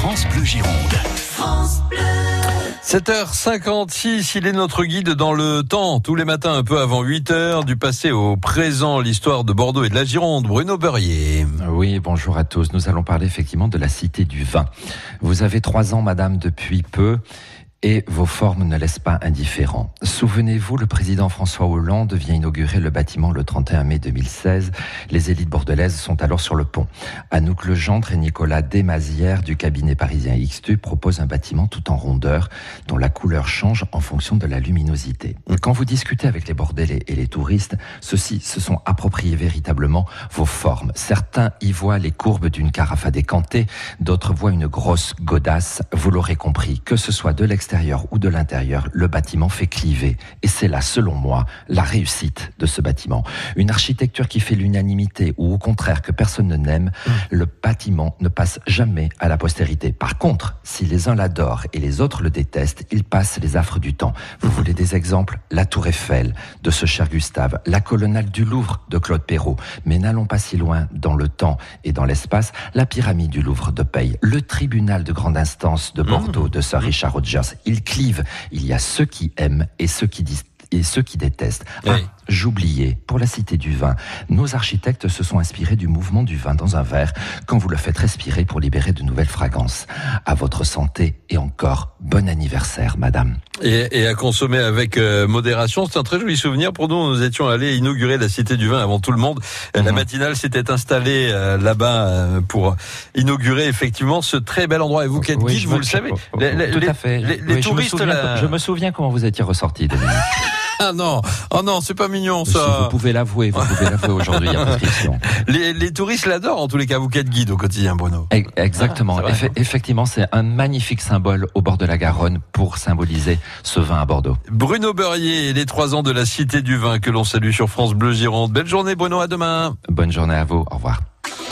France Bleu Gironde. 7h56, il est notre guide dans le temps, tous les matins un peu avant 8h, du passé au présent, l'histoire de Bordeaux et de la Gironde. Bruno Beurrier. Oui, bonjour à tous. Nous allons parler effectivement de la cité du vin. Vous avez trois ans, madame, depuis peu et vos formes ne laissent pas indifférent. Souvenez-vous, le président François Hollande vient inaugurer le bâtiment le 31 mai 2016. Les élites bordelaises sont alors sur le pont. Anouk Legendre et Nicolas Desmazières du cabinet parisien XTU proposent un bâtiment tout en rondeur dont la couleur change en fonction de la luminosité. Quand vous discutez avec les bordelais et les touristes, ceux-ci se sont appropriés véritablement vos formes. Certains y voient les courbes d'une carafe à décanter, d'autres voient une grosse godasse. Vous l'aurez compris, que ce soit de l'extérieur ou de l'intérieur, le bâtiment fait cliver. Et c'est là, selon moi, la réussite de ce bâtiment. Une architecture qui fait l'unanimité ou au contraire que personne ne n'aime, mmh. le bâtiment ne passe jamais à la postérité. Par contre, si les uns l'adorent et les autres le détestent, il passe les affres du temps. Vous voulez des exemples? La Tour Eiffel de ce cher Gustave, la colonnade du Louvre de Claude Perrault. Mais n'allons pas si loin dans le temps et dans l'espace, la pyramide du Louvre de Paye, le tribunal de grande instance de Bordeaux mmh. de Sir Richard Rogers, ils clivent. Il y a ceux qui aiment et ceux qui détestent. J'oubliais, pour la Cité du Vin, nos architectes se sont inspirés du mouvement du vin dans un verre quand vous le faites respirer pour libérer de nouvelles fragrances. À votre santé et encore bon anniversaire, madame. Et, à consommer avec euh, modération, c'est un très joli souvenir pour nous. Nous étions allés inaugurer la Cité du Vin avant tout le monde. La mhm. matinale s'était installée euh, là-bas euh, pour inaugurer effectivement ce très bel endroit. Et vous qui êtes guide, vous le savez. tout à fait. Les, touristes, je me, souviens, je me souviens comment vous étiez ressorti. Ah non, oh non, c'est pas mignon ça. vous pouvez l'avouer, vous pouvez l'avouer aujourd'hui, les, les, touristes l'adorent en tous les cas, vous qui êtes guide au quotidien, Bruno. Exactement. effectivement, c'est un magnifique symbole au bord de la Garonne pour symboliser ce vin à Bordeaux. Bruno Beurrier, les trois ans de la Cité du Vin que l'on salue sur France Bleu Gironde. Belle journée, Bruno, à demain. Bonne journée à vous. Au revoir.